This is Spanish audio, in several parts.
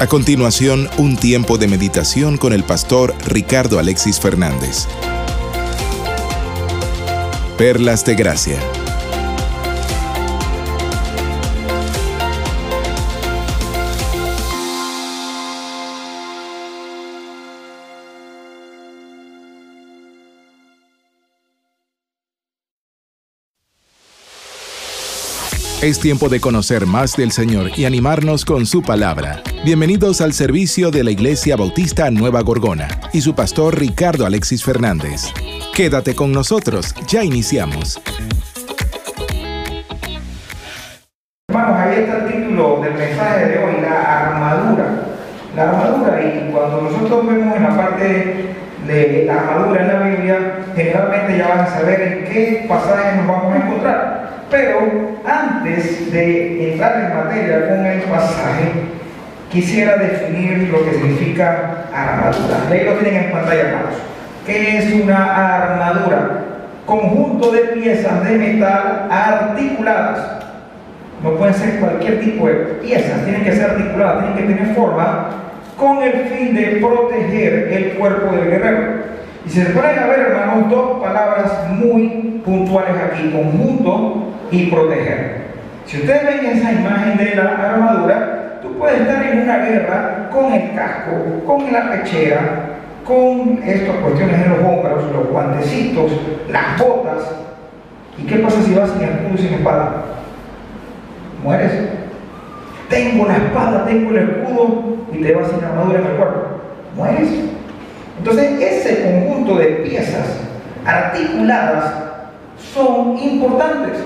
A continuación, un tiempo de meditación con el pastor Ricardo Alexis Fernández. Perlas de Gracia. Es tiempo de conocer más del Señor y animarnos con su palabra. Bienvenidos al servicio de la Iglesia Bautista Nueva Gorgona y su pastor Ricardo Alexis Fernández. Quédate con nosotros, ya iniciamos. Hermanos, ahí está el título del mensaje de hoy, la armadura. La armadura, y cuando nosotros vemos en la parte de la armadura en la Biblia, generalmente ya van a saber en qué pasaje nos vamos a encontrar. Pero antes de entrar en materia con el pasaje, quisiera definir lo que significa armadura. Ahí lo tienen en pantalla, hermanos. ¿Qué es una armadura? Conjunto de piezas de metal articuladas. No pueden ser cualquier tipo de piezas, tienen que ser articuladas, tienen que tener forma con el fin de proteger el cuerpo del guerrero. Y se pueden ver, hermanos, dos palabras muy puntuales aquí, conjunto y proteger. Si ustedes ven esa imagen de la armadura, tú puedes estar en una guerra con el casco, con la pechera, con estas cuestiones en los hombros, los guantecitos, las botas. ¿Y qué pasa si vas sin escudo y sin espada? Mueres. Tengo la espada, tengo el escudo y te vas sin armadura en el cuerpo. Mueres. Entonces, ese conjunto de piezas articuladas son importantes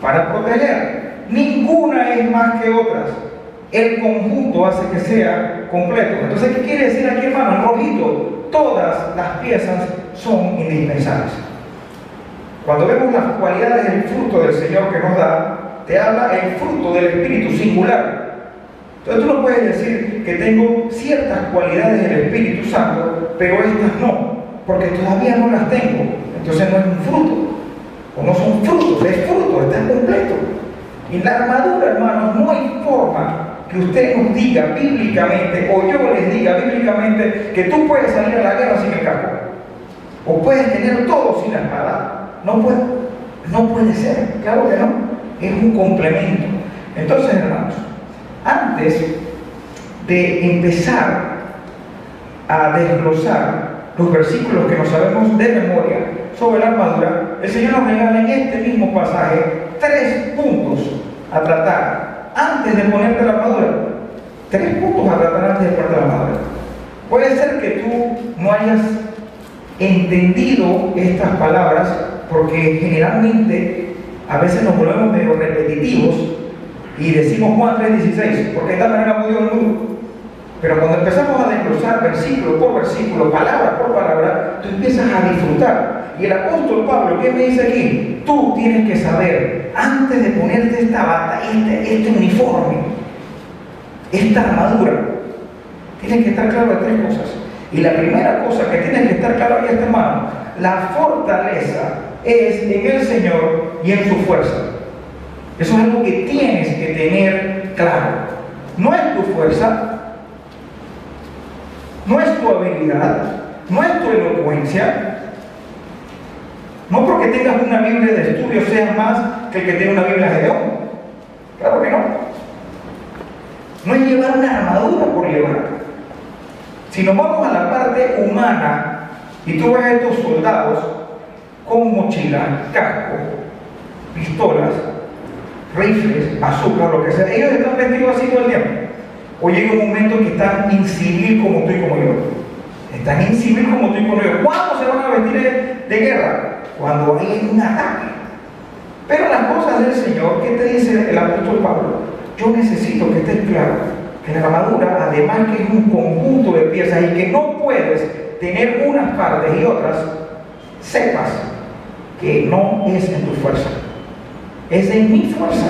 para proteger. Ninguna es más que otras. El conjunto hace que sea completo. Entonces, ¿qué quiere decir aquí, hermano? Rojito, todas las piezas son indispensables. Cuando vemos las cualidades del fruto del Señor que nos da, te habla el fruto del Espíritu singular. Entonces tú no puedes decir que tengo ciertas cualidades del Espíritu Santo, pero estas no, porque todavía no las tengo. Entonces no es un fruto no son frutos, es fruto, está completo. En la armadura, hermanos, no hay forma que usted nos diga bíblicamente, o yo les diga bíblicamente, que tú puedes salir a la guerra sin el casco, o puedes tener todo sin la espada. No puede, no puede ser, claro que no, es un complemento. Entonces, hermanos, antes de empezar a desglosar los versículos que nos sabemos de memoria sobre la armadura, el Señor nos regala en este mismo pasaje tres puntos a tratar antes de ponerte la armadura. Tres puntos a tratar antes de ponerte la armadura. Puede ser que tú no hayas entendido estas palabras porque generalmente a veces nos volvemos medio repetitivos y decimos Juan 3:16, porque de esta manera Dios el mundo. Pero cuando empezamos a desglosar versículo por versículo, palabra por palabra, tú empiezas a disfrutar. Y el apóstol Pablo, ¿qué me dice aquí? Tú tienes que saber, antes de ponerte esta bata, este, este uniforme, esta armadura, tienes que estar claro de tres cosas. Y la primera cosa que tienes que estar claro aquí, hermano, la fortaleza es en el Señor y en su fuerza. Eso es algo que tienes que tener claro. No es tu fuerza, no es tu habilidad, no es tu elocuencia, no porque tengas una Biblia de estudio seas más que el que tiene una Biblia de león. Claro que no. No es llevar una armadura por llevar. Si nos vamos a la parte humana y tú ves a estos soldados con mochila, casco, pistolas, rifles, azúcar, lo que sea, ellos están vestidos así todo el tiempo. O llega un momento en que están incivil como tú y como yo. Están incivil como tú y como yo. ¿Cuándo se van a vestir de guerra? cuando hay un ataque. Pero las cosas del Señor, ¿qué te dice el apóstol Pablo? Yo necesito que estés claro que la armadura, además que es un conjunto de piezas y que no puedes tener unas partes y otras, sepas que no es en tu fuerza, es en mi fuerza.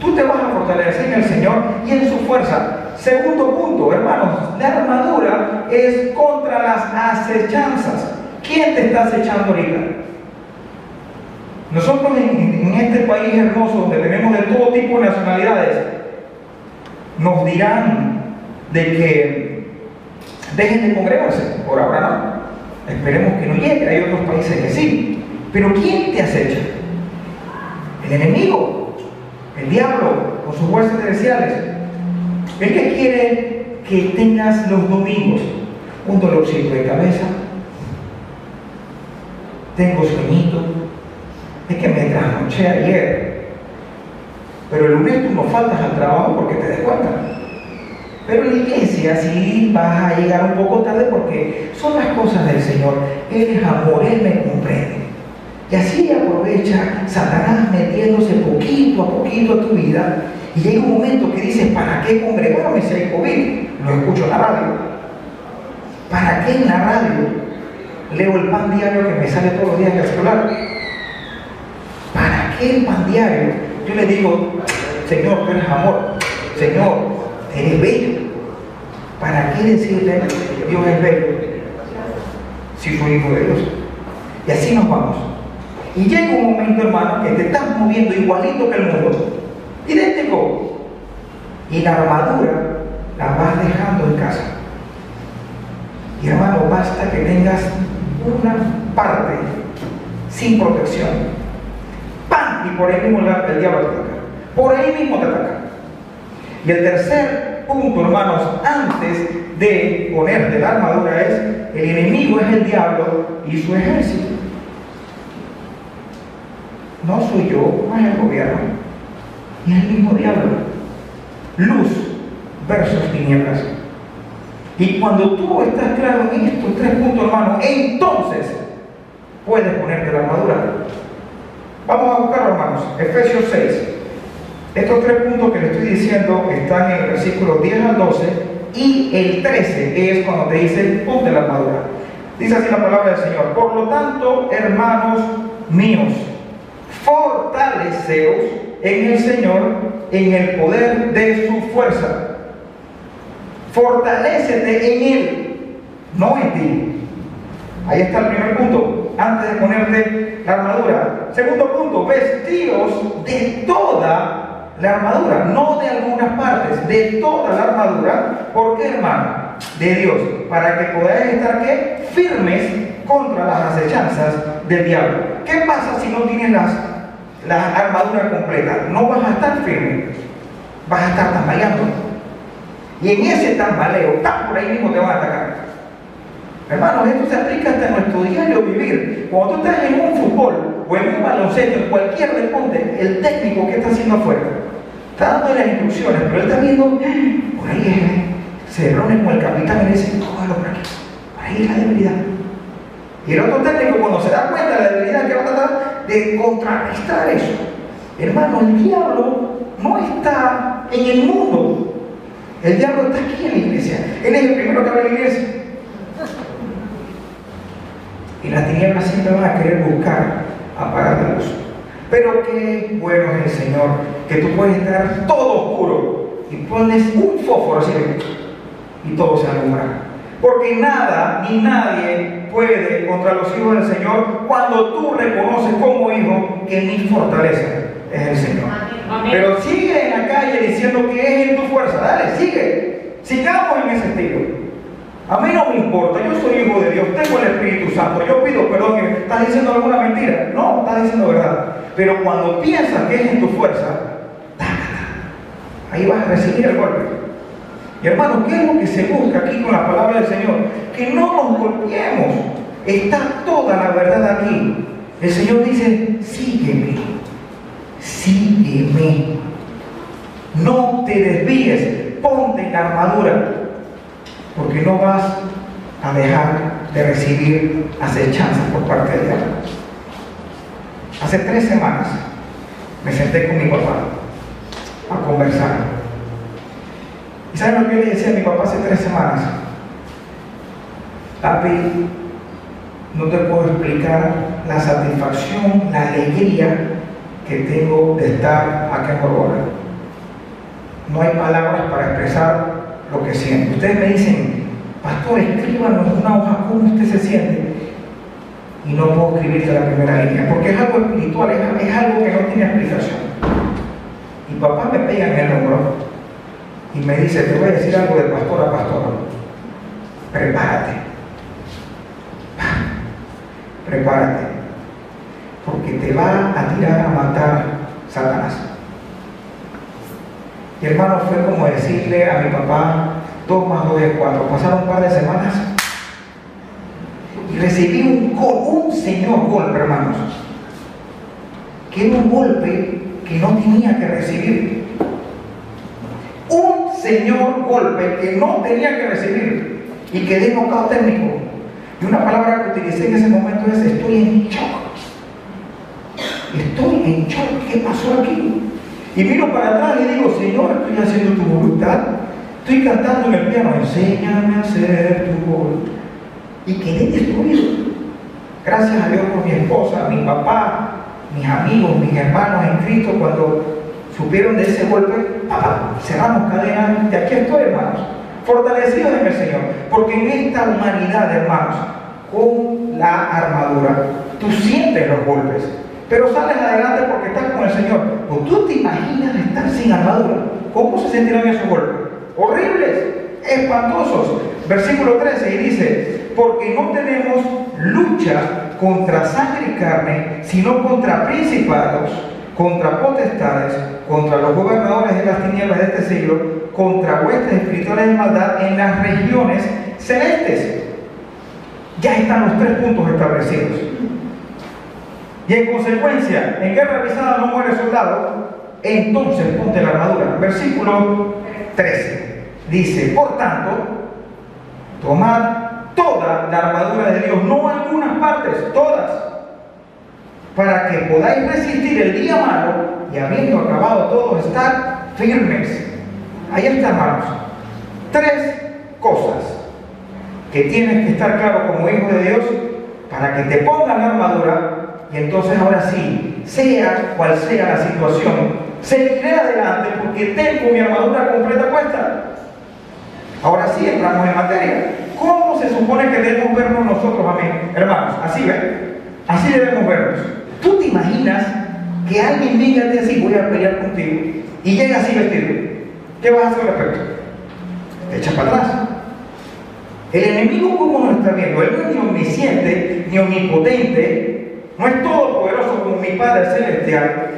Tú te vas a fortalecer en el Señor y en su fuerza. Segundo punto, hermanos, la armadura es contra las acechanzas. ¿Quién te está acechando ahorita? Nosotros en, este país hermoso donde tenemos de todo tipo de nacionalidades, nos dirán de que dejen de congregarse. Por ahora no. Esperemos que no llegue. Hay otros países que sí. Pero ¿quién te acecha? El enemigo, el diablo, con sus fuerzas celestiales. El que quiere que tengas los domingos un dolorcito de cabeza, tengo sueñito, es que me trasnoché ayer, pero el lunes tú no faltas al trabajo porque te descuentan. Pero la iglesia sí vas a llegar un poco tarde porque son las cosas del Señor. Él es amor, Él me comprende. Y así aprovecha Satanás metiéndose poquito a poquito a tu vida. Y llega un momento que dices, ¿para qué COVID? Lo escucho en la radio. ¿Para qué en la radio leo el pan diario que me sale todos los días en el celular? ¿Para qué el pan diario? Yo le digo, Señor, tú eres amor. Señor, eres bello. ¿Para qué decirle Dios es bello si soy hijo de Dios? Y así nos vamos. Y llega un momento, hermano, que te estás moviendo igualito que el mundo, idéntico. Y la armadura la vas dejando en casa. Y hermano, basta que tengas una parte sin protección. ¡Pam! Y por ahí mismo el diablo te ataca. Por ahí mismo te ataca. Y el tercer punto, hermanos, antes de ponerte la armadura es, el enemigo es el diablo y su ejército. No soy yo, no es el gobierno, es el mismo diablo. Luz versus tinieblas. Y cuando tú estás claro en estos tres puntos, hermano, entonces puedes ponerte la armadura. Vamos a buscarlo, hermanos. Efesios 6. Estos tres puntos que le estoy diciendo están en el versículo 10 al 12 y el 13 es cuando te dice ponte la armadura. Dice así la palabra del Señor. Por lo tanto, hermanos míos, fortaleceos en el Señor en el poder de su fuerza. Fortalécete en Él, no en ti. Ahí está el primer punto, antes de ponerte la armadura. Segundo punto, vestidos de toda la armadura, no de algunas partes, de toda la armadura. ¿Por qué, hermano? De Dios, para que podáis estar ¿qué? firmes contra las acechanzas del diablo. ¿Qué pasa si no tienes las, la armadura completa? No vas a estar firme, vas a estar tambaleando. Y en ese tambaleo, tan por ahí mismo te van a atacar. Hermanos, esto se aplica hasta nuestro diario vivir. Cuando tú estás en un fútbol o en un baloncesto, cualquier deporte, el técnico que está haciendo afuera está dando las instrucciones, pero él está viendo, por ahí se reúne con el capitán y dice, cógalo por aquí, por ahí es la debilidad. Y el otro técnico cuando se da cuenta de la debilidad que va a tratar de contrarrestar eso. Hermano, el diablo no está en el mundo. El diablo está aquí en la iglesia. Él es el primero que abre la iglesia. Y las tinieblas siempre van a querer buscar apagar la luz. Pero qué bueno es el Señor, que tú puedes estar todo oscuro y pones un fósforo así y todo se alumbra. Porque nada ni nadie puede contra los hijos del Señor cuando tú reconoces como hijo que mi fortaleza es el Señor. Pero sigue en la calle diciendo que es en tu fuerza. Dale, sigue. Sigamos en ese estilo. A mí no me importa, yo soy hijo de Dios, tengo el Espíritu Santo, yo pido perdón estás diciendo alguna mentira. No, estás diciendo verdad. Pero cuando piensas que es en tu fuerza, ahí vas a recibir el golpe. Y hermano, ¿qué es lo que se busca aquí con la palabra del Señor? Que no nos golpeemos. Está toda la verdad aquí. El Señor dice, sígueme, sígueme. No te desvíes, ponte la armadura porque no vas a dejar de recibir acechanzas por parte de Dios. Hace tres semanas me senté con mi papá a conversar. ¿Y saben lo que yo le decía a mi papá hace tres semanas? Papi, no te puedo explicar la satisfacción, la alegría que tengo de estar aquí en Corona. No hay palabras para expresar lo que siente. Ustedes me dicen, pastor, escríbanos una hoja cómo usted se siente. Y no puedo escribirte la primera línea, porque es algo espiritual, es, algo que no tiene explicación. Y papá me pega en el hombro y me dice, te voy a decir algo de pastor a pastor. Prepárate. Prepárate. Porque te va a tirar a matar Satanás. Y hermano, fue como decirle a mi papá, dos más dos es cuatro. Pasaron un par de semanas y recibí un, un señor golpe, hermanos. Que era un golpe que no tenía que recibir. Un señor golpe que no tenía que recibir y quedé nocao técnico. Y una palabra que utilicé en ese momento es estoy en shock. Estoy en shock. ¿Qué pasó aquí? Y miro para atrás y digo, Señor, estoy haciendo tu voluntad. Estoy cantando en el piano, enséñame a hacer tu voluntad. Y quedé destruido. Gracias a Dios por mi esposa, mi papá, mis amigos, mis hermanos en Cristo, cuando supieron de ese golpe, cerramos cadenas y aquí estoy, hermanos, fortalecidos en el Señor. Porque en esta humanidad, hermanos, con la armadura, tú sientes los golpes, pero sales adelante porque estás con el Señor. ¿O tú te imaginas estar sin armadura? ¿Cómo se sentirán esos golpes? Horribles, espantosos. Versículo 13 y dice, porque no tenemos lucha contra sangre y carne, sino contra principados, contra potestades, contra los gobernadores de las tinieblas de este siglo, contra huestes espirituales de maldad en las regiones celestes. Ya están los tres puntos establecidos. Y en consecuencia, en guerra avisada no muere soldado, entonces ponte la armadura. Versículo 13 dice, por tanto, tomad toda la armadura de Dios, no algunas partes, todas, para que podáis resistir el día malo y habiendo acabado todo, estar firmes. Ahí está. Tres cosas que tienes que estar claro como hijo de Dios para que te pongan la armadura y entonces ahora sí, sea cual sea la situación, seguiré adelante porque tengo mi armadura completa puesta. Ahora sí entramos en materia. ¿Cómo se supone que debemos vernos nosotros, amén? Hermanos, así ven. Así debemos vernos. ¿Tú te imaginas que alguien venga y así, voy a pelear contigo, y llega así vestido? ¿Qué vas a hacer al respecto? Te echas para atrás. El enemigo, como nos está viendo? Él no es ni omnisciente, ni omnipotente, no es todopoderoso como mi Padre Celestial.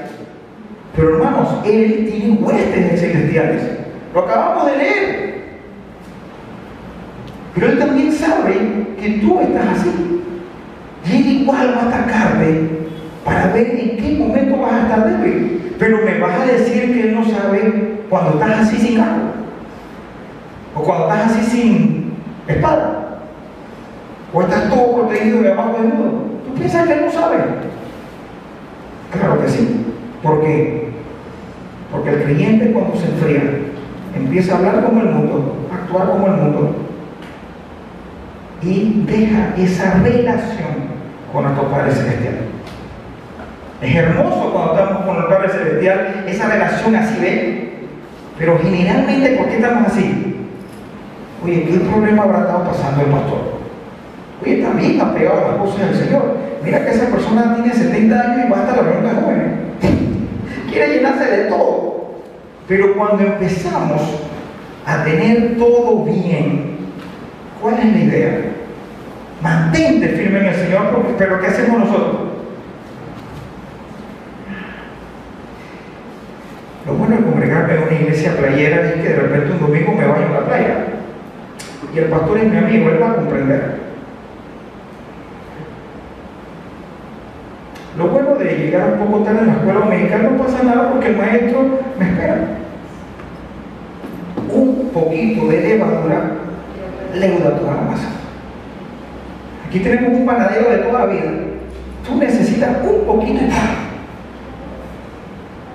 Pero hermanos, Él tiene huestes celestiales. Lo acabamos de leer. Pero Él también sabe que tú estás así. Y Él igual va a atacarte para ver en qué momento vas a estar débil. Pero me vas a decir que Él no sabe cuando estás así sin cargo. O cuando estás así sin espada. O estás todo protegido de abajo del mundo. ¿Tú piensas que no sabe? Claro que sí. ¿Por qué? Porque el creyente cuando se enfría empieza a hablar como el mundo, a actuar como el mundo, y deja esa relación con nuestro Padre Celestial. Es hermoso cuando estamos con el Padre Celestial, esa relación así, ¿ve? Pero generalmente, ¿por qué estamos así? Oye, ¿qué problema habrá estado pasando el pastor? Oye, también ha pegado las cosas del Señor. Mira que esa persona tiene 70 años y va hasta la reunión de jóvenes. Quiere llenarse de todo. Pero cuando empezamos a tener todo bien, ¿cuál es la idea? Mantente firme en el Señor, pero ¿qué hacemos nosotros? Lo bueno de congregarme en una iglesia playera es que de repente un domingo me baño a la playa. Y el pastor es mi amigo, él va a comprender. Lo bueno de llegar un poco tarde en la escuela dominical no pasa nada porque el maestro me espera. Un poquito de levadura leuda toda la masa. Aquí tenemos un panadero de toda la vida. Tú necesitas un poquito de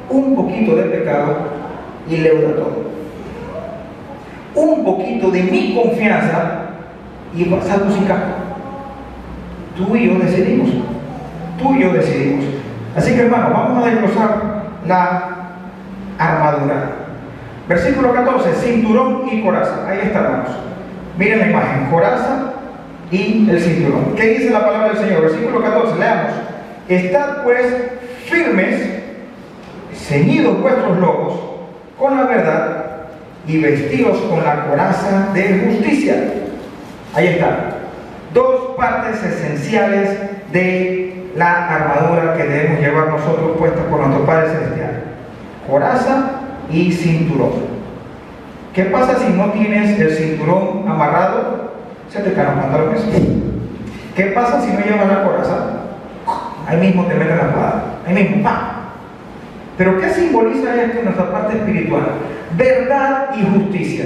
un poquito de pecado y leuda todo. Un poquito de mi confianza y pasamos sin. Tú y yo decidimos. Tú y yo decidimos. Así que hermano, vamos a desglosar la armadura. Versículo 14, cinturón y coraza. Ahí está, hermanos. Miren la imagen, coraza y el cinturón. ¿Qué dice la palabra del Señor? Versículo 14, leamos. Estad pues firmes, ceñidos vuestros lobos con la verdad y vestidos con la coraza de justicia. Ahí está. Dos partes esenciales de la armadura que debemos llevar nosotros puestas por nuestro Padre Celestial. Coraza y cinturón. ¿Qué pasa si no tienes el cinturón amarrado? Se te caen los pantalones. ¿Qué pasa si no llevas la coraza? Ahí mismo te meten la espada. Ahí mismo, ¡pam! Pero ¿qué simboliza esto en nuestra parte espiritual? Verdad y justicia.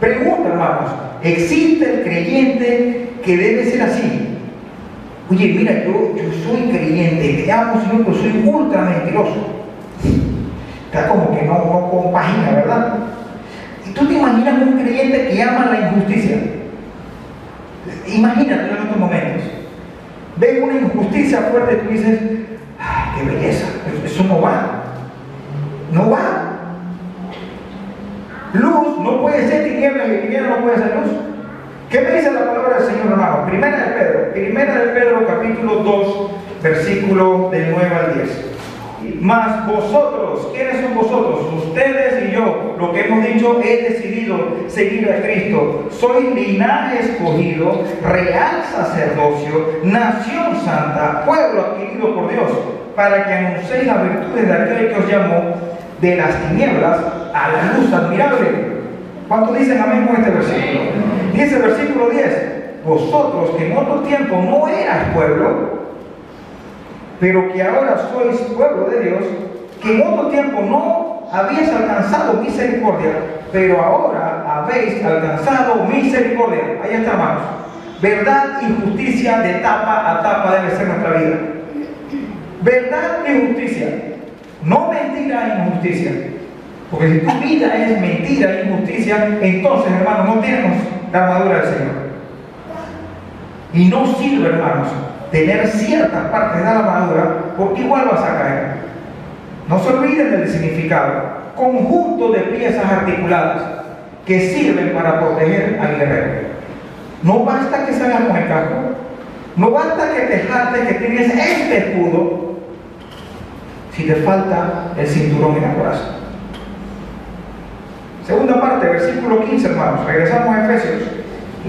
Pregunta, hermanos, ¿existe el creyente que debe ser así? Oye, mira, yo, yo soy creyente, te amo, Señor, pero soy ultra mentiroso. Está como que no, no compagina, ¿verdad? Y tú te imaginas un creyente que ama la injusticia. Imagínate en estos momentos. Ves una injusticia fuerte y tú dices, ¡ay, qué belleza! Eso no va. No va. Luz no puede ser tiniebla y tiniebla no puede ser luz. ¿Qué me dice la palabra del Señor hermano? Primera de Pedro, primera de Pedro capítulo 2, versículo del 9 al 10. Más vosotros, ¿quiénes son vosotros? Ustedes y yo, lo que hemos dicho, he decidido seguir a Cristo. Soy linaje escogido, real sacerdocio, nación santa, pueblo adquirido por Dios, para que anunciéis las virtudes de aquel que os llamó de las tinieblas a la luz admirable. ¿Cuánto dicen amén con este versículo? Dice el versículo 10, vosotros que en otro tiempo no eras pueblo, pero que ahora sois pueblo de Dios, que en otro tiempo no habéis alcanzado misericordia, pero ahora habéis alcanzado misericordia. Ahí está, hermanos. Verdad y justicia de etapa a etapa debe ser nuestra vida. Verdad y justicia. No mentira e injusticia. Porque si tu vida es mentira e injusticia, entonces, hermanos, no tenemos la armadura del Señor. Y no sirve, hermanos, tener ciertas partes de la armadura, porque igual vas a caer. No se olviden del significado. Conjunto de piezas articuladas que sirven para proteger al guerrero. No basta que salgas con el casco, no basta que te jactes que tienes este escudo, si te falta el cinturón y la coraza. Segunda parte, versículo 15, hermanos. Regresamos a Efesios.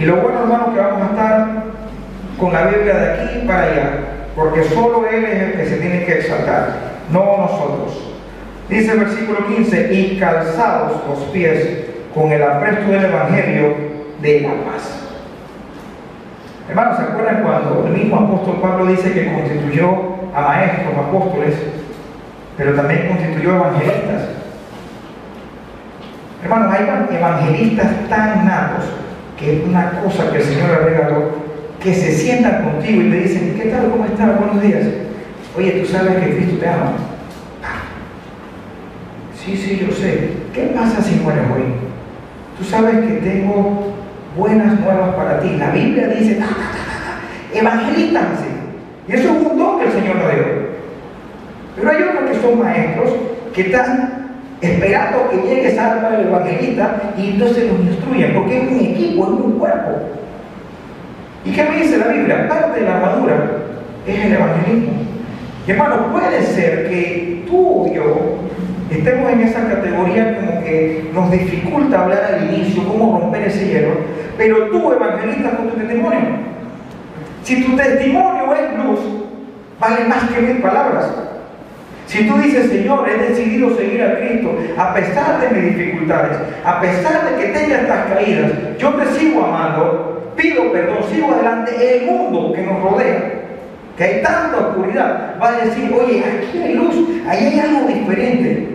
Y lo bueno, hermanos, que vamos a estar con la Biblia de aquí para allá, porque solo Él es el que se tiene que exaltar, no nosotros. Dice el versículo 15, y calzados los pies con el apresto del Evangelio de la paz. Hermanos, ¿se acuerdan cuando el mismo apóstol Pablo dice que constituyó a maestros, apóstoles, pero también constituyó evangelistas? Hermanos, hay evangelistas tan natos que es una cosa que el Señor le regaló que se sientan contigo y te dicen, ¿qué tal? ¿Cómo estás? Buenos días. Oye, tú sabes que Cristo te ama. Sí, sí, yo sé. ¿Qué pasa si mueres hoy? Tú sabes que tengo buenas nuevas para ti. La Biblia dice, evangelistas así. Y eso es un don que el Señor nos dio. Pero hay otros que son maestros que están esperando que llegue esa el evangelista y entonces los instruyen, porque es un equipo, es un cuerpo. ¿Y qué me dice la Biblia? Parte de la armadura es el evangelismo. Y hermano, puede ser que tú o yo estemos en esa categoría como que nos dificulta hablar al inicio, cómo romper ese hielo, pero tú evangelistas con tu testimonio. Si tu testimonio es luz, vale más que mil palabras. Si tú dices, Señor, he decidido seguir a Cristo a pesar de mis dificultades, a pesar de que tenga estas caídas, yo te sigo amando, pido perdón, sigo adelante, el mundo que nos rodea, que hay tanta oscuridad, va a decir, oye, aquí hay luz, ahí hay algo diferente.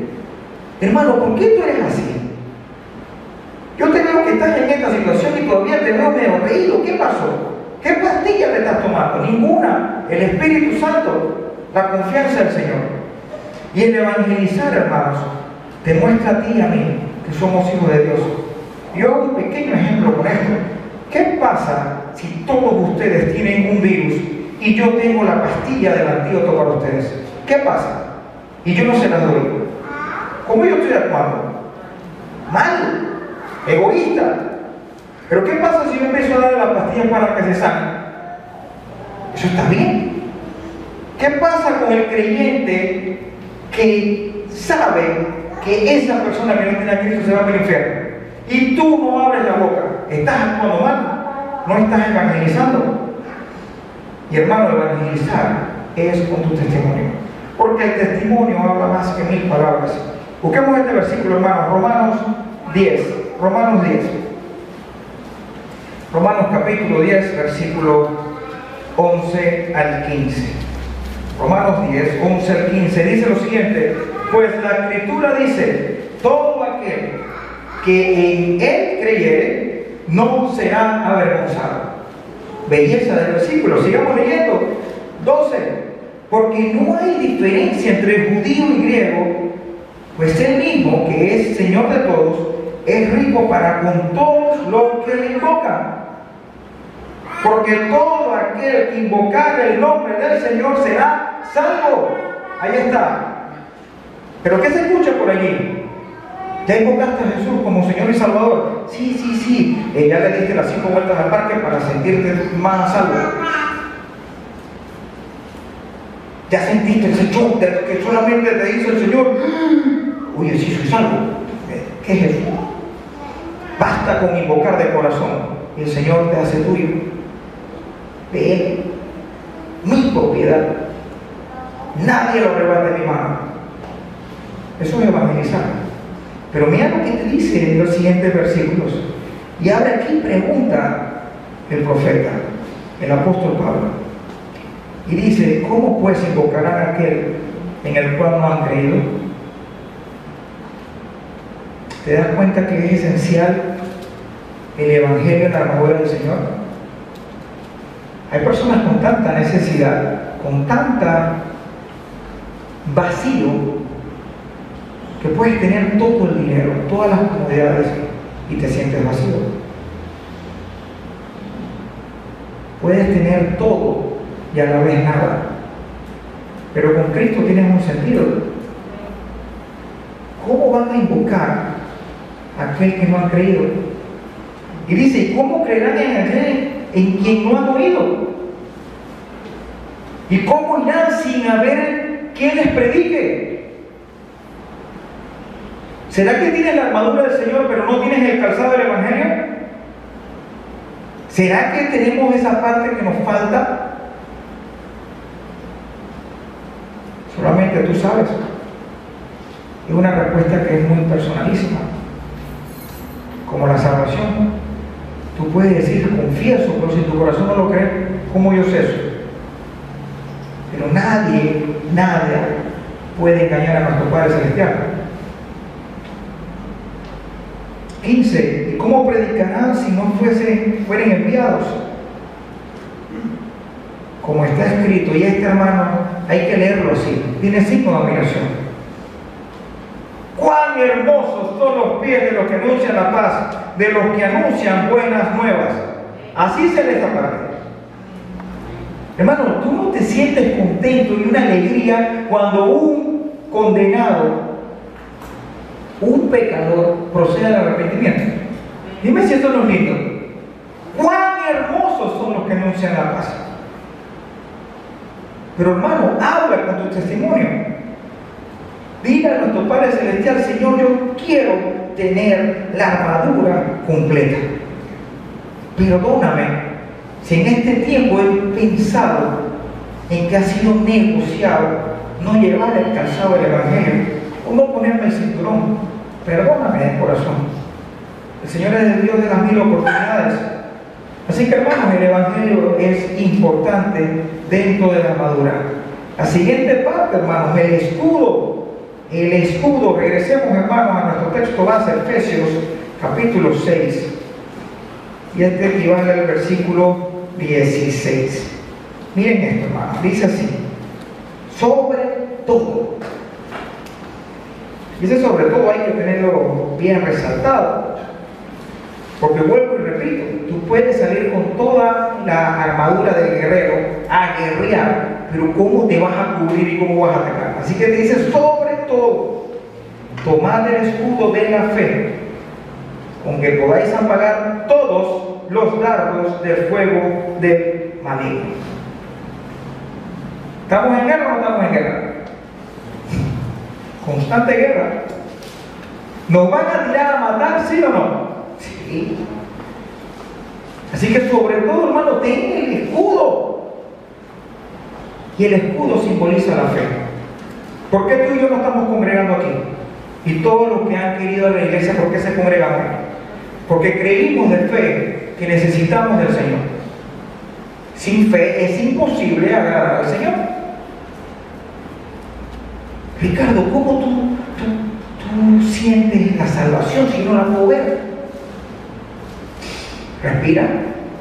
Hermano, ¿por qué tú eres así? Yo te veo que estás en esta situación y todavía te veo medio reído. ¿Qué pasó? ¿Qué pastilla te estás tomando? Ninguna. El Espíritu Santo, la confianza del Señor. Y el evangelizar, hermanos, te muestra a ti y a mí que somos hijos de Dios. Yo hago un pequeño ejemplo con esto. ¿Qué pasa si todos ustedes tienen un virus y yo tengo la pastilla del antídoto para ustedes? ¿Qué pasa? Y yo no se la doy. ¿Cómo yo estoy actuando? Mal, egoísta. Pero ¿qué pasa si yo empiezo a darle la pastilla para que se sane? Eso está bien. ¿Qué pasa con el creyente que sabe que esa persona que no tiene a Cristo se va al infierno. Y tú no abres la boca. Estás actuando mal. No estás evangelizando. Y hermano, evangelizar es con tu testimonio. Porque el testimonio habla más que mil palabras. Busquemos este versículo, hermano. Romanos 10. Romanos 10. Romanos capítulo 10, versículo 11 al 15. Romanos 10, 11 al 15. Dice lo siguiente. Pues la escritura dice, todo aquel que en él creyere no será avergonzado. Belleza del versículo. Sigamos leyendo. 12. Porque no hay diferencia entre judío y griego, pues él mismo, que es Señor de todos, es rico para con todos los que le invocan. Porque todo aquel que invocar el nombre del Señor será salvo. Ahí está. Pero ¿qué se escucha por allí? ¿Ya invocaste a Jesús como Señor y Salvador? Sí, sí, sí. Eh, ya le diste las cinco vueltas al parque para sentirte más salvo. Ya sentiste ese choque que solamente te dice el Señor. Oye, sí soy salvo. Eh, ¿Qué es eso? Basta con invocar de corazón y el Señor te hace tuyo. De Él. Mi propiedad. Nadie lo arrebata de mi mano. Eso es evangelizar. Pero mira lo que te dice en los siguientes versículos. Y ahora aquí pregunta el profeta, el apóstol Pablo. Y dice, ¿cómo pues invocarán aquel en el cual no han creído? ¿Te das cuenta que es esencial el Evangelio en la armadura del Señor? Hay personas con tanta necesidad, con tanta vacío, que puedes tener todo el dinero, todas las comodidades y te sientes vacío. Puedes tener todo y a la vez nada. Pero con Cristo tienes un sentido. ¿Cómo van a invocar a aquel que no ha creído? Y dice, ¿y cómo creerán en aquel en quien no han oído? ¿Y cómo irán sin haber quien les predique? ¿Será que tienes la armadura del Señor pero no tienes el calzado del Evangelio? ¿Será que tenemos esa parte que nos falta? Solamente tú sabes. Es una respuesta que es muy personalísima. Como la salvación. Tú puedes decir, confieso, pero si tu corazón no lo cree, ¿cómo yo sé eso? Pero nadie, nadie puede engañar a nuestro Padre Celestial. 15. ¿Y cómo predicarán si no fuesen, fueren enviados? Como está escrito, y este hermano hay que leerlo así, tiene signo de admiración. Cuán hermosos son los pies de los que anuncian la paz, de los que anuncian buenas nuevas. Así se lee esta parte. Hermano, tú no te sientes contento y una alegría cuando un condenado un pecador procede al arrepentimiento. Dime si esto no es lindo. Cuán hermosos son los que anuncian la paz. Pero hermano, habla con tu testimonio. Dile a nuestro Padre Celestial, Señor, yo quiero tener la armadura completa. Perdóname si en este tiempo he pensado en que ha sido negociado no llevar el calzado del Evangelio o no ponerme el cinturón Perdóname de corazón. El Señor es el Dios de las mil oportunidades. Así que hermanos, el Evangelio es importante dentro de la armadura. La siguiente parte, hermanos, el escudo. El escudo, regresemos hermanos a nuestro texto base, Efesios capítulo 6. Y este equivale al versículo 16. Miren esto, hermanos, dice así. Sobre todo Dice sobre todo hay que tenerlo bien resaltado. Porque vuelvo y repito, tú puedes salir con toda la armadura del guerrero a guerrear, pero ¿cómo te vas a cubrir y cómo vas a atacar? Así que te dice sobre tomad el escudo de la fe, con que podáis apagar todos los dardos del fuego del maligno. ¿Estamos en guerra o no estamos en guerra? constante guerra. ¿Nos van a tirar a matar, sí o no? Sí. Así que sobre todo, hermano, ten el escudo. Y el escudo simboliza la fe. ¿Por qué tú y yo no estamos congregando aquí? Y todos los que han querido a la iglesia, ¿por qué se congregan aquí? Porque creímos de fe que necesitamos del Señor. Sin fe es imposible agradar al Señor. Ricardo, ¿cómo tú, tú, sientes la salvación si no la puedo ver? Respira.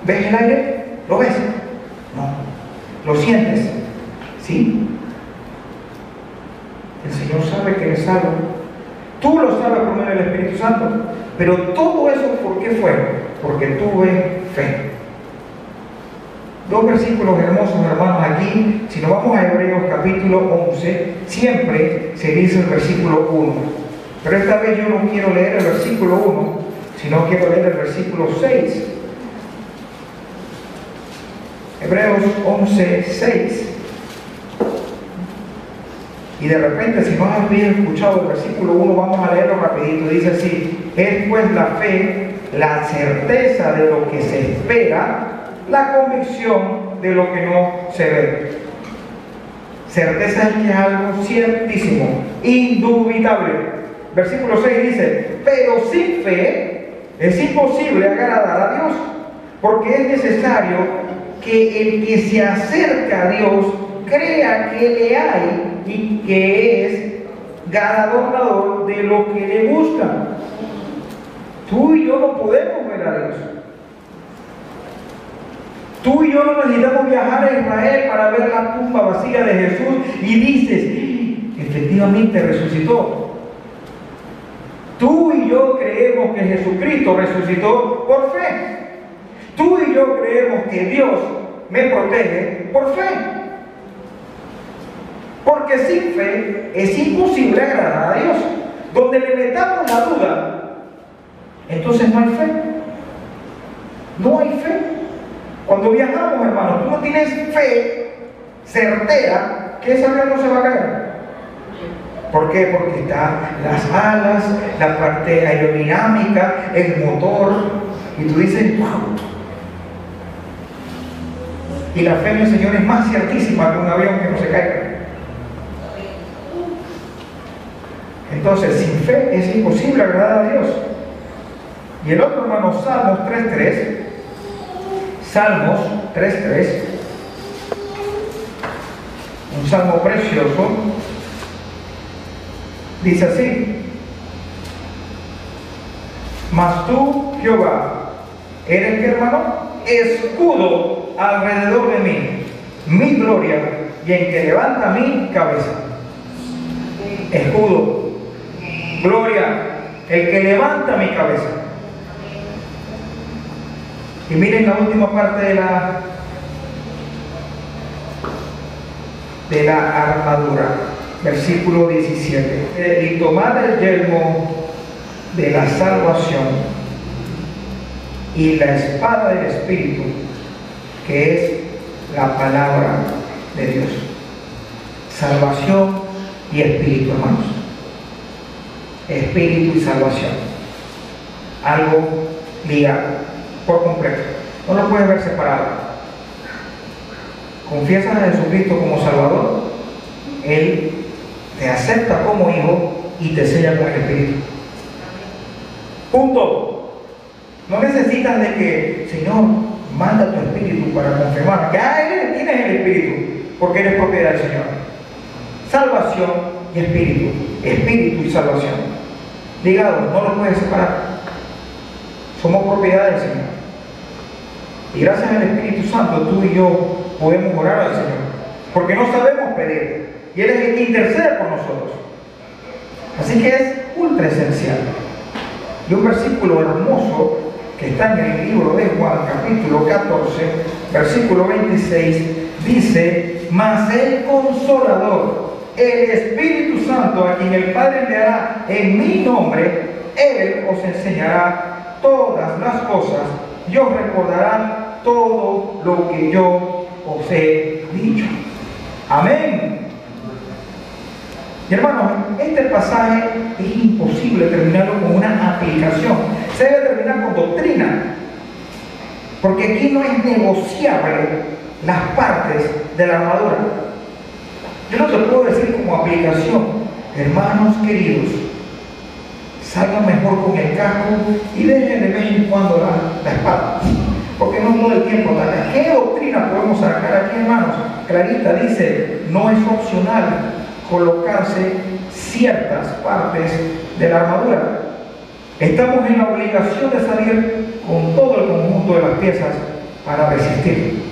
¿Ves el aire? ¿Lo ves? No. ¿Lo sientes? ¿Sí? El Señor sabe que eres salvo. Tú lo sabes por medio del Espíritu Santo. Pero todo eso, ¿por qué fue? Porque tuve fe. Dos versículos hermosos, hermanos, aquí. Si nos vamos a Hebreos capítulo 11, siempre se dice el versículo 1. Pero esta vez yo no quiero leer el versículo 1, sino quiero leer el versículo 6. Hebreos 11, 6. Y de repente, si no has bien escuchado el versículo 1, vamos a leerlo rapidito. Dice así, es pues la fe, la certeza de lo que se espera, la convicción de lo que no se ve. Certeza es que es algo ciertísimo, indubitable. Versículo 6 dice, pero sin fe es imposible agradar a Dios, porque es necesario que el que se acerca a Dios crea que le hay y que es ganador de lo que le gusta. Tú y yo no podemos ver a Dios. Tú y yo no necesitamos viajar a Israel para ver la tumba vacía de Jesús y dices, efectivamente resucitó. Tú y yo creemos que Jesucristo resucitó por fe. Tú y yo creemos que Dios me protege por fe. Porque sin fe es imposible agradar a Dios. Donde le metamos la duda, entonces no hay fe. No hay fe. Cuando viajamos, hermano, tú no tienes fe certera que ese avión no se va a caer. ¿Por qué? Porque están las alas, la parte aerodinámica, el motor, y tú dices, wow. Y la fe en el Señor es más ciertísima que un avión que no se caiga. Entonces, sin fe es imposible agradar a Dios. Y el otro hermano, Salmos 3.3, Salmos 3.3, un salmo precioso, dice así, mas tú, Jehová, eres mi hermano, escudo alrededor de mí, mi gloria y en que levanta mi cabeza. Escudo el que levanta mi cabeza. Y miren la última parte de la de la armadura, versículo 17. Y tomad el yelmo de la salvación y la espada del Espíritu, que es la palabra de Dios. Salvación y Espíritu, hermanos espíritu y salvación. Algo ligado por completo. No lo puedes ver separado. Confiesas a Jesucristo como Salvador, Él te acepta como hijo y te sella con el Espíritu. Punto. No necesitas de que, Señor, manda tu Espíritu para confirmar que ah, tienes el Espíritu, porque eres propiedad del Señor. Salvación y Espíritu. Espíritu y salvación ligados, no los puedes separar. Somos propiedad del Señor. Y gracias al Espíritu Santo tú y yo podemos orar al Señor. Porque no sabemos pedir. Y Él es el que intercede por nosotros. Así que es ultra esencial. Y un versículo hermoso que está en el libro de Juan, capítulo 14, versículo 26, dice, mas el consolador, el Espíritu Santo, a quien el Padre enviará en mi nombre, Él os enseñará todas las cosas y os recordará todo lo que yo os he dicho. Amén. Y hermanos, este pasaje es imposible terminarlo con una aplicación. Se debe terminar con doctrina. Porque aquí no es negociable las partes de la armadura. Yo no te puedo decir como aplicación, hermanos queridos, salgan mejor con el casco y dejen de vez en cuando la, la espada. Porque no todo el tiempo ataca. ¿Qué doctrina podemos sacar aquí, hermanos? Clarita dice, no es opcional colocarse ciertas partes de la armadura. Estamos en la obligación de salir con todo el conjunto de las piezas para resistir.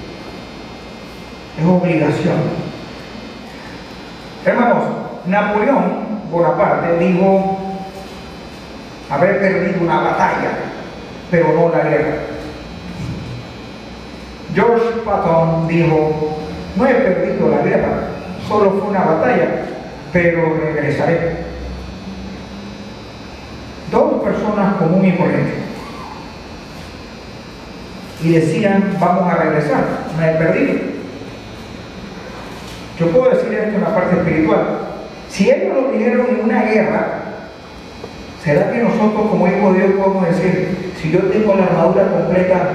Es obligación. Hermanos, Napoleón Bonaparte dijo haber perdido una batalla, pero no la guerra. George Patton dijo, no he perdido la guerra, solo fue una batalla, pero regresaré. Dos personas comunes y corrientes. Y decían, vamos a regresar, no he perdido. Yo puedo decir esto en la parte espiritual. Si ellos lo dijeron en una guerra, ¿será que nosotros como hijos de Dios podemos decir, si yo tengo la armadura completa,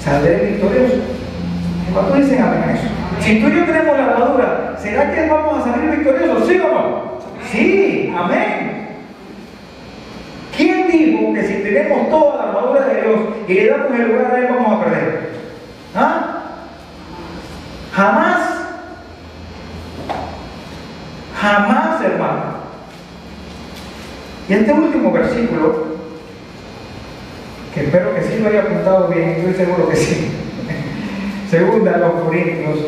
saldré victorioso? ¿Cuántos dicen amén a eso? Si tú y yo tenemos la armadura, ¿será que vamos a salir victoriosos? ¿Sí o no? Sí, amén. ¿Quién dijo que si tenemos toda la armadura de Dios y le damos el lugar a Él, vamos a perder? ¿Ah? Jamás. Jamás, hermano. Y este último versículo, que espero que sí lo haya apuntado bien, estoy seguro que sí. Segunda los Corintios,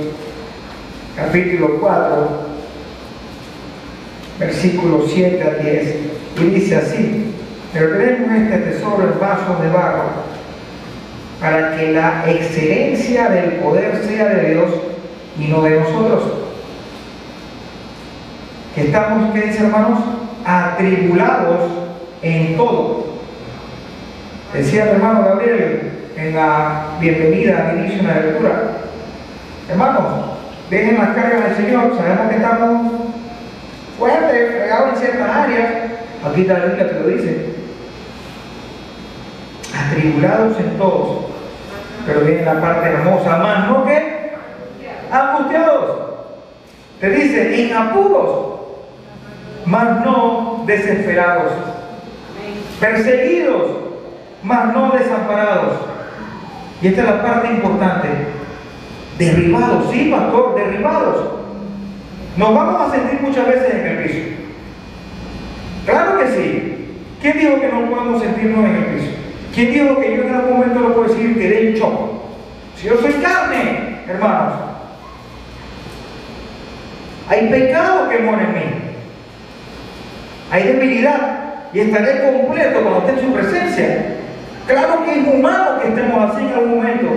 capítulo 4, versículo 7 a 10, y dice así, pero este tesoro en vasos de barro, para que la excelencia del poder sea de Dios y no de nosotros. Que estamos, ¿qué dice hermanos? Atribulados en todo. Decía el hermano Gabriel en la bienvenida al inicio de la lectura. Hermanos, dejen las cargas del Señor, sabemos que estamos fuertes, fregados en ciertas áreas. Aquí la Biblia que lo dice. Atribulados en todos. Pero viene la parte hermosa, más no que angustiados. Te dice, en apuros, mas no desesperados. Perseguidos, mas no desamparados. Y esta es la parte importante. Derribados, sí, pastor, derribados. Nos vamos a sentir muchas veces en el piso. Claro que sí. ¿Quién dijo que no podemos sentirnos en el piso? ¿Quién dijo que yo en algún momento lo puedo decir dé un choque? Si yo soy carne, hermanos, hay pecado que muere en mí. Hay debilidad y estaré completo cuando esté en su presencia. Claro que es humano que estemos así en algún momento,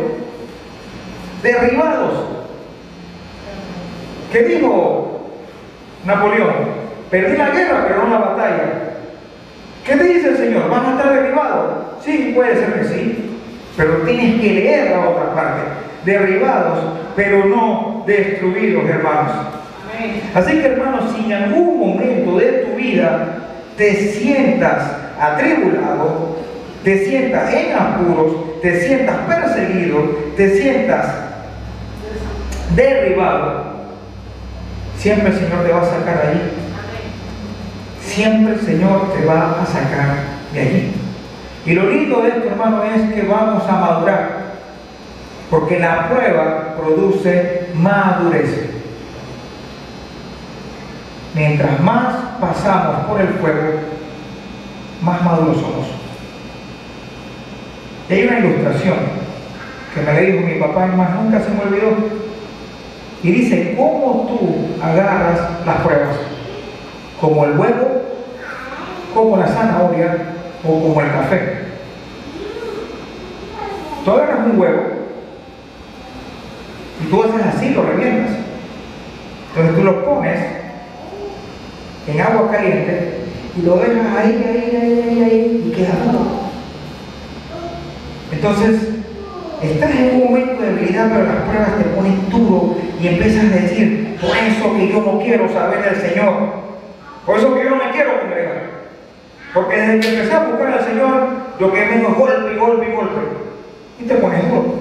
derribados. ¿Qué dijo Napoleón? Perdí la guerra, pero no la batalla. ¿Qué dice el Señor? ¿Vas a estar derribado? Sí, puede ser que sí, pero tienes que leer la otra parte. Derribados, pero no destruidos, hermanos. Así que hermanos, si en algún momento de tu vida te sientas atribulado, te sientas en apuros, te sientas perseguido, te sientas derribado, siempre el Señor te va a sacar de allí. Siempre el Señor te va a sacar de allí. Y lo lindo de esto, hermano, es que vamos a madurar. Porque la prueba produce madurez. Mientras más pasamos por el fuego, más maduros somos. Y hay una ilustración que me le dijo mi papá, y más nunca se me olvidó. Y dice, ¿cómo tú agarras las pruebas? ¿Como el huevo? ¿Como la zanahoria? ¿O como el café? Tú agarras un huevo y tú haces así, lo revientas. Entonces tú lo pones en agua caliente y lo dejas ahí, ahí, ahí, ahí, ahí y queda. Entonces, estás en un momento de debilidad, pero las pruebas te ponen duro y empiezas a decir, por eso que yo no quiero saber del Señor. Por eso que yo no me quiero congregar. Porque desde que empecé a buscar al Señor, lo que vengo es golpe, golpe, golpe. Y te pones duro.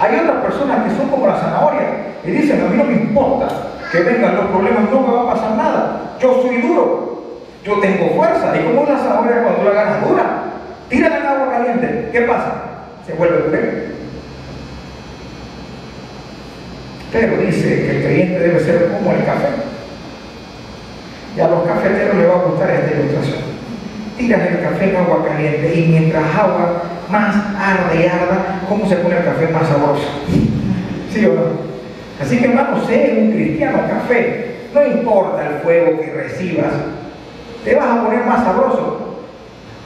Hay otras personas que son como la zanahoria y dicen, a mí no me importa que vengan los problemas, no me va a pasar nada. Yo soy duro, yo tengo fuerza. Y como una zanahoria cuando la ganas dura, tírala en agua caliente. ¿Qué pasa? Se vuelve puré. Pero dice que el creyente debe ser como el café. Y a los cafeteros les va a gustar esta ilustración. Tiras el café en agua caliente y mientras agua más arde y arda, ¿cómo se pone el café más sabroso? ¿Sí o no? Así que hermano, sé un cristiano café. No importa el fuego que recibas, te vas a poner más sabroso,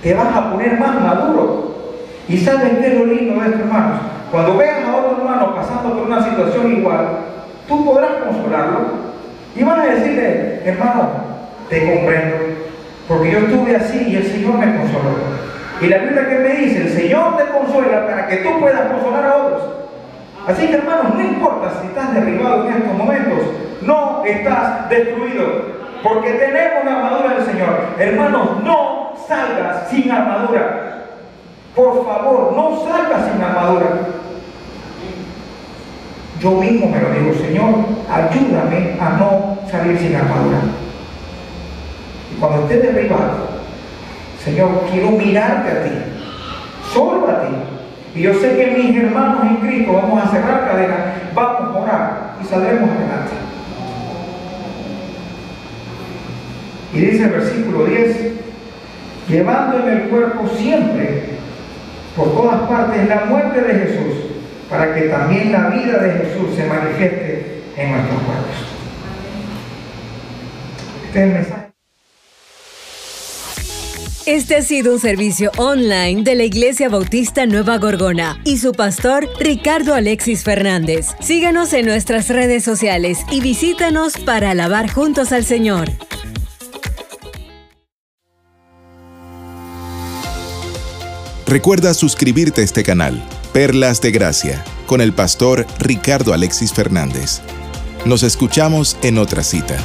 te vas a poner más maduro. ¿Y sabes qué es lo lindo de esto, hermanos? Cuando veas a otro hermano pasando por una situación igual, tú podrás consolarlo y van a decirle, hermano, te comprendo, porque yo estuve así y el Señor me consoló. Y la Biblia que me dice, el Señor te consuela para que tú puedas consolar a otros. Así que hermanos, no importa si estás derribado en estos momentos, no estás destruido, porque tenemos la armadura del Señor. Hermanos, no salgas sin armadura. Por favor, no salgas sin armadura. Yo mismo me lo digo, Señor, ayúdame a no salir sin armadura. Y cuando esté derribado, Señor, quiero mirarte a ti, solo a ti. Y yo sé que mis hermanos en Cristo vamos a cerrar cadenas, vamos a orar y saldremos adelante. Y dice el versículo 10, llevando en el cuerpo siempre, por todas partes, la muerte de Jesús, para que también la vida de Jesús se manifieste en nuestros cuerpos. Este es el mensaje. Este ha sido un servicio online de la Iglesia Bautista Nueva Gorgona y su pastor Ricardo Alexis Fernández. Síganos en nuestras redes sociales y visítanos para alabar juntos al Señor. Recuerda suscribirte a este canal, Perlas de Gracia, con el pastor Ricardo Alexis Fernández. Nos escuchamos en otra cita.